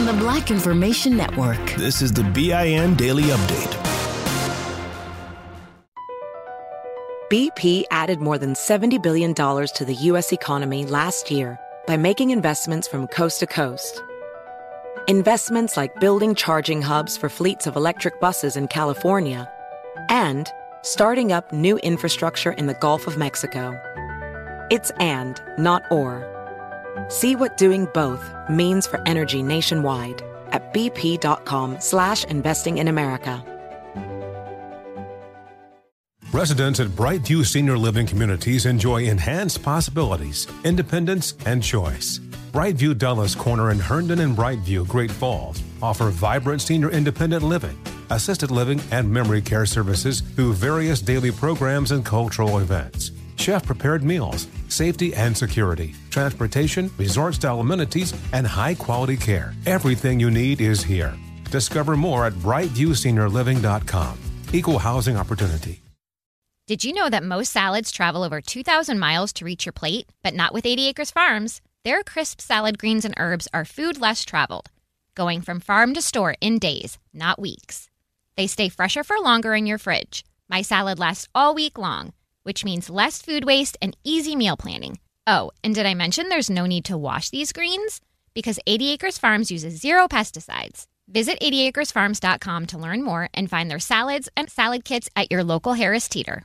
from the Black Information Network. This is the BIN Daily Update. BP added more than $70 billion to the U.S. economy last year by making investments from coast to coast. Investments like building charging hubs for fleets of electric buses in California and starting up new infrastructure in the Gulf of Mexico. It's and, not or. See what doing both means for energy nationwide at bp.com slash investing in America. Residents at Brightview Senior Living Communities enjoy enhanced possibilities, independence, and choice. Brightview Dulles Corner in Herndon and Brightview, Great Falls offer vibrant senior independent living, assisted living, and memory care services through various daily programs and cultural events. Chef prepared meals, safety and security, transportation, resort style amenities, and high quality care. Everything you need is here. Discover more at brightviewseniorliving.com. Equal housing opportunity. Did you know that most salads travel over 2,000 miles to reach your plate? But not with 80 Acres Farms. Their crisp salad greens and herbs are food less traveled, going from farm to store in days, not weeks. They stay fresher for longer in your fridge. My salad lasts all week long, which means less food waste and easy meal planning. Oh, and did I mention there's no need to wash these greens? Because 80 Acres Farms uses zero pesticides. Visit 80acresfarms.com to learn more and find their salads and salad kits at your local Harris Teeter.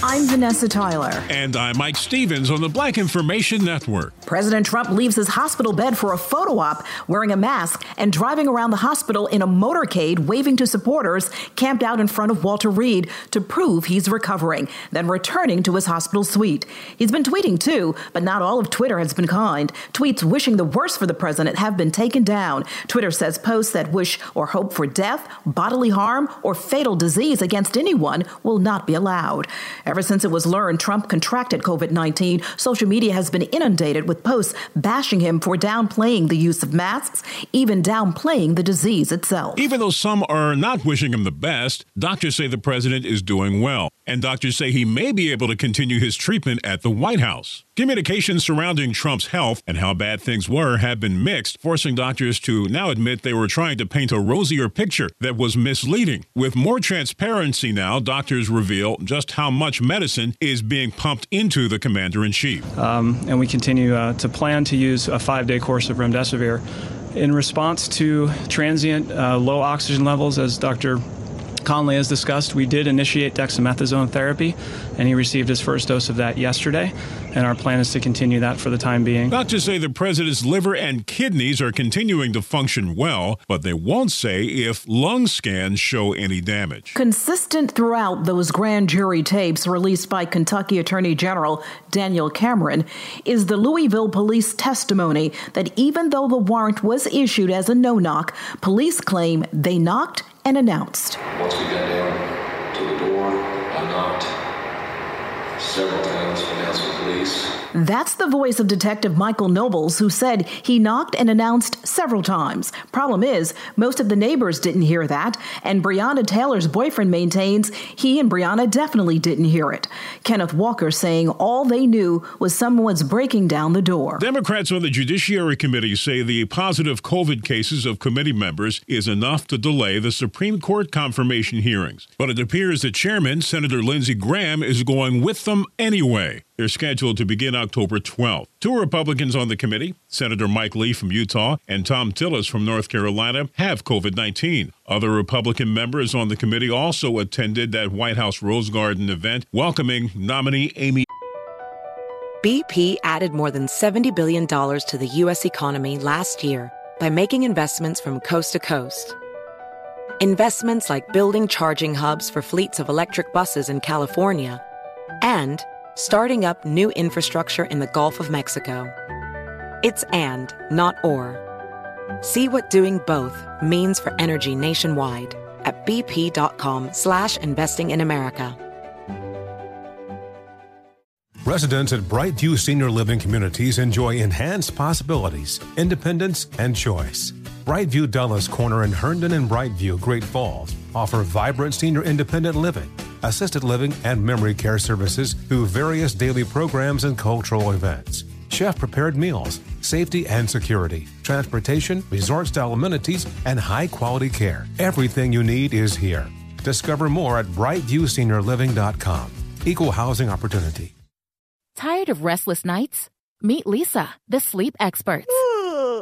I'm Vanessa Tyler. And I'm Mike Stevens on the Black Information Network. President Trump leaves his hospital bed for a photo op wearing a mask and driving around the hospital in a motorcade, waving to supporters camped out in front of Walter Reed to prove he's recovering, then returning to his hospital suite. He's been tweeting too, but not all of Twitter has been kind. Tweets wishing the worst for the president have been taken down. Twitter says posts that wish or hope for death, bodily harm, or fatal disease against anyone will not be allowed. Ever since it was learned Trump contracted COVID 19, social media has been inundated with posts bashing him for downplaying the use of masks, even downplaying the disease itself. Even though some are not wishing him the best, doctors say the president is doing well, and doctors say he may be able to continue his treatment at the White House. Communications surrounding Trump's health and how bad things were have been mixed, forcing doctors to now admit they were trying to paint a rosier picture that was misleading. With more transparency now, doctors reveal just how much medicine is being pumped into the commander in chief. Um, and we continue uh, to plan to use a five day course of remdesivir. In response to transient uh, low oxygen levels, as Dr. Conley has discussed, we did initiate dexamethasone therapy, and he received his first dose of that yesterday. And our plan is to continue that for the time being. Doctors say the president's liver and kidneys are continuing to function well, but they won't say if lung scans show any damage. Consistent throughout those grand jury tapes released by Kentucky Attorney General Daniel Cameron is the Louisville police testimony that even though the warrant was issued as a no knock, police claim they knocked and announced. We to the door, I knocked several times, announced the police. That's the voice of Detective Michael Nobles, who said he knocked and announced several times. Problem is, most of the neighbors didn't hear that, and Breonna Taylor's boyfriend maintains he and Breonna definitely didn't hear it. Kenneth Walker saying all they knew was someone's breaking down the door. Democrats on the Judiciary Committee say the positive COVID cases of committee members is enough to delay the Supreme Court confirmation hearings. But it appears the chairman, Senator Lindsey Graham, is going with them anyway. They're scheduled to begin October 12th. Two Republicans on the committee, Senator Mike Lee from Utah and Thom Tillis from North Carolina, have COVID 19. Other Republican members on the committee also attended that White House Rose Garden event welcoming nominee Amy. BP added more than $70 billion to the U.S. economy last year by making investments from coast to coast. Investments like building charging hubs for fleets of electric buses in California and starting up new infrastructure in the Gulf of Mexico. It's and, not or. See what doing both means for energy nationwide at bp.com slash investing in America. Residents at Brightview Senior Living Communities enjoy enhanced possibilities, independence, and choice. Brightview Dulles Corner in Herndon and Brightview, Great Falls, offer vibrant senior independent living, assisted living, and memory care services through various daily programs and cultural events. Chef prepared meals, safety and security, transportation, resort style amenities, and high quality care. Everything you need is here. Discover more at brightviewseniorliving.com. Equal housing opportunity. Tired of restless nights? Meet Leesa, the sleep experts.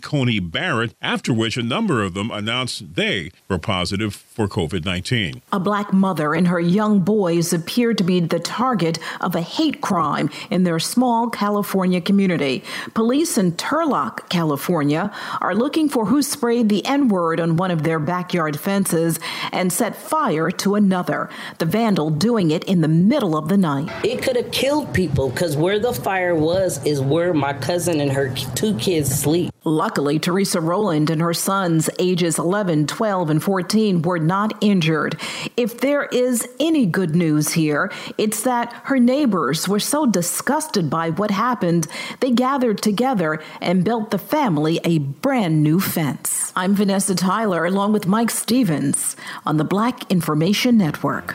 Coney Barrett, after which a number of them announced they were positive for COVID 19. A black mother and her young boys appeared to be the target of a hate crime in their small California community. Police in Turlock, California, are looking for who sprayed the N word on one of their backyard fences and set fire to another. The vandal doing it in the middle of the night. It could have killed people because where the fire was is where my cousin and her two kids sleep. Luckily, Teresa Rowland and her sons, ages 11, 12, and 14, were not injured. If there is any good news here, it's that her neighbors were so disgusted by what happened, they gathered together and built the family a brand new fence. I'm Vanessa Tyler, along with Mike Stevens, on the Black Information Network.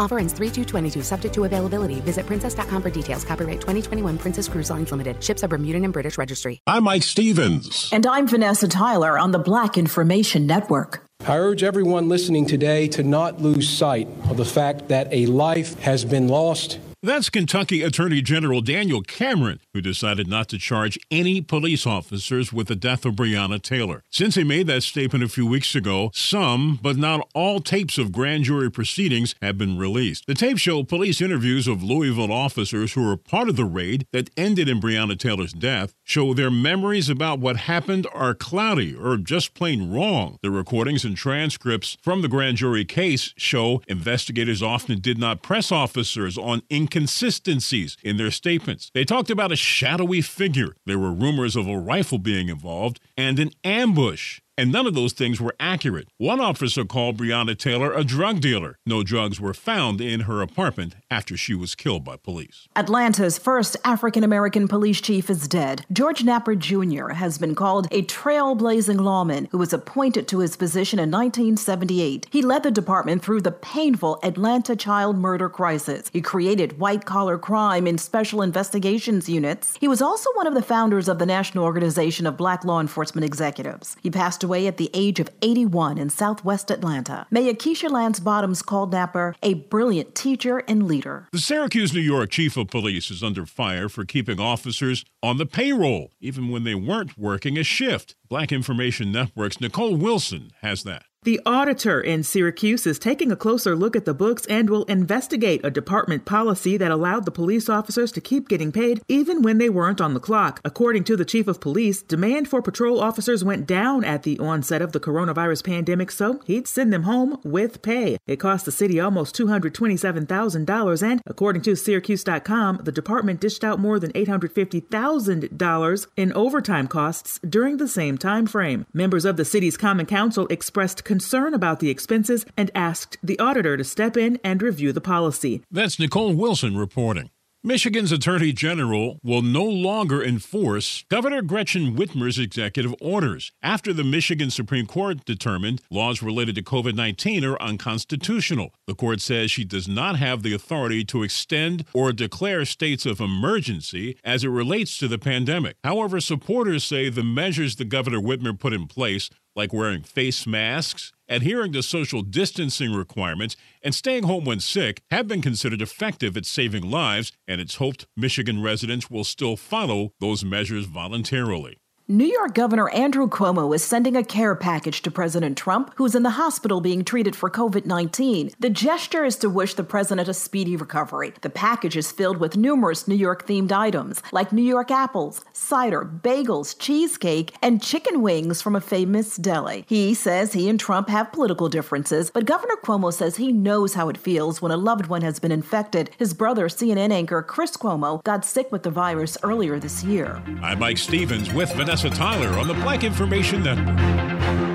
Offer ends 3 22 subject to availability. Visit princess.com for details. Copyright 2021 Princess Cruise Lines Limited. Ships are Bermudan and British Registry. I'm Mike Stevens. And I'm Vanessa Tyler on the Black Information Network. I urge everyone listening today to not lose sight of the fact that a life has been lost that's Kentucky Attorney General Daniel Cameron, who decided not to charge any police officers with the death of Breonna Taylor. Since he made that statement a few weeks ago, some, but not all tapes of grand jury proceedings have been released. The tapes show police interviews of Louisville officers who were part of the raid that ended in Breonna Taylor's death, show their memories about what happened are cloudy or just plain wrong. The recordings and transcripts from the grand jury case show investigators often did not press officers on inconsistencies in their statements. They talked about a shadowy figure. There were rumors of a rifle being involved and an ambush and none of those things were accurate. One officer called Breonna Taylor a drug dealer. No drugs were found in her apartment after she was killed by police. Atlanta's first African American police chief is dead. George Napper Jr. has been called a trailblazing lawman who was appointed to his position in 1978. He led the department through the painful Atlanta child murder crisis. He created white collar crime in special investigations units. He was also one of the founders of the National Organization of Black Law Enforcement Executives. He passed away away at the age of 81 in southwest Atlanta. Mayor Keisha Lance Bottoms called Napper a brilliant teacher and leader. The Syracuse, New York chief of police is under fire for keeping officers on the payroll, even when they weren't working a shift. Black Information Network's Nicole Wilson has that. The auditor in Syracuse is taking a closer look at the books and will investigate a department policy that allowed the police officers to keep getting paid even when they weren't on the clock. According to the chief of police, demand for patrol officers went down at the onset of the coronavirus pandemic, so he'd send them home with pay. It cost the city almost $227,000, and according to Syracuse.com, the department dished out more than $850,000 in overtime costs during the same time frame. Members of the city's Common Council expressed concern about the expenses and asked the auditor to step in and review the policy. That's Nicole Wilson reporting. Michigan's Attorney General will no longer enforce Governor Gretchen Whitmer's executive orders after the Michigan Supreme Court determined laws related to COVID 19 are unconstitutional. The court says she does not have the authority to extend or declare states of emergency as it relates to the pandemic. However, supporters say the measures the Governor Whitmer put in place like wearing face masks, adhering to social distancing requirements, and staying home when sick have been considered effective at saving lives, and it's hoped Michigan residents will still follow those measures voluntarily. New York Governor Andrew Cuomo is sending a care package to President Trump, who's in the hospital being treated for COVID 19. The gesture is to wish the president a speedy recovery. The package is filled with numerous New York themed items like New York apples, cider, bagels, cheesecake, and chicken wings from a famous deli. He says he and Trump have political differences, but Governor Cuomo says he knows how it feels when a loved one has been infected. His brother, CNN anchor Chris Cuomo, got sick with the virus earlier this year. I'm Mike Stevens with Vanessa. Vanessa Tyler on the Black Information Network.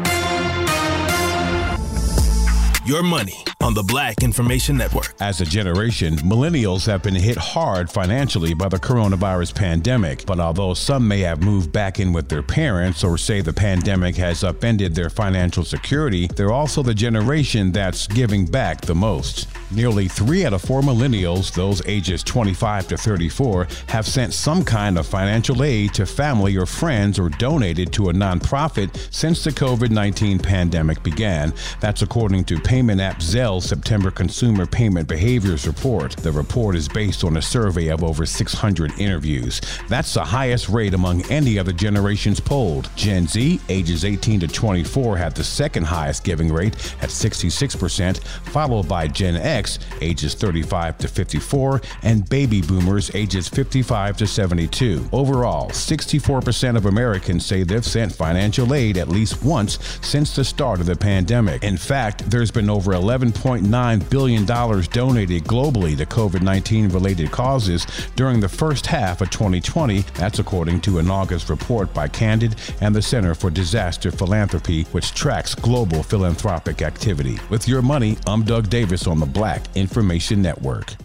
Your money on the Black Information Network. As a generation, millennials have been hit hard financially by the coronavirus pandemic. But although some may have moved back in with their parents or say the pandemic has upended their financial security, they're also the generation that's giving back the most. Nearly three out of four millennials, those ages 25 to 34, have sent some kind of financial aid to family or friends or donated to a nonprofit since the COVID 19 pandemic began. That's according to payment app Zelle's September Consumer Payment Behaviors Report. The report is based on a survey of over 600 interviews. That's the highest rate among any other generations polled. Gen Z, ages 18 to 24, had the second highest giving rate at 66%, followed by Gen X, ages 35 to 54, and baby boomers, ages 55 to 72. Overall, 64% of Americans say they've sent financial aid at least once since the start of the pandemic. In fact, there's been over 11.6 $1.9 billion donated globally to COVID 19 related causes during the first half of 2020. That's according to an August report by Candid and the Center for Disaster Philanthropy, which tracks global philanthropic activity. With your money, I'm Doug Davis on the Black Information Network.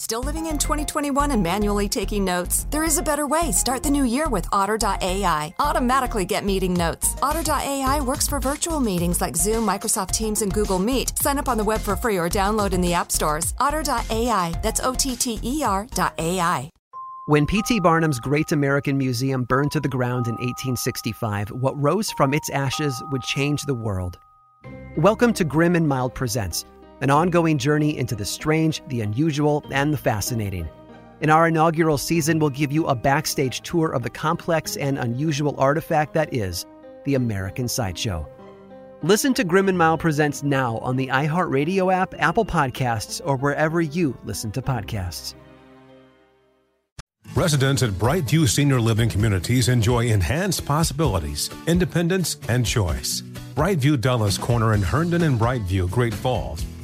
Still living in 2021 and manually taking notes? There is a better way. Start the new year with Otter.ai. Automatically get meeting notes. Otter.ai works for virtual meetings like Zoom, Microsoft Teams, and Google Meet. Sign up on the web for free or download in the app stores. Otter.ai. That's O T T E R.ai. When P.T. Barnum's Great American Museum burned to the ground in 1865, what rose from its ashes would change the world. Welcome to Grim and Mild Presents an ongoing journey into the strange, the unusual, and the fascinating. In our inaugural season, we'll give you a backstage tour of the complex and unusual artifact that is the American Sideshow. Listen to Grim and Mild Presents now on the iHeartRadio app, Apple Podcasts, or wherever you listen to podcasts. Residents at Brightview Senior Living Communities enjoy enhanced possibilities, independence, and choice. Brightview Dulles Corner in Herndon and Brightview, Great Falls,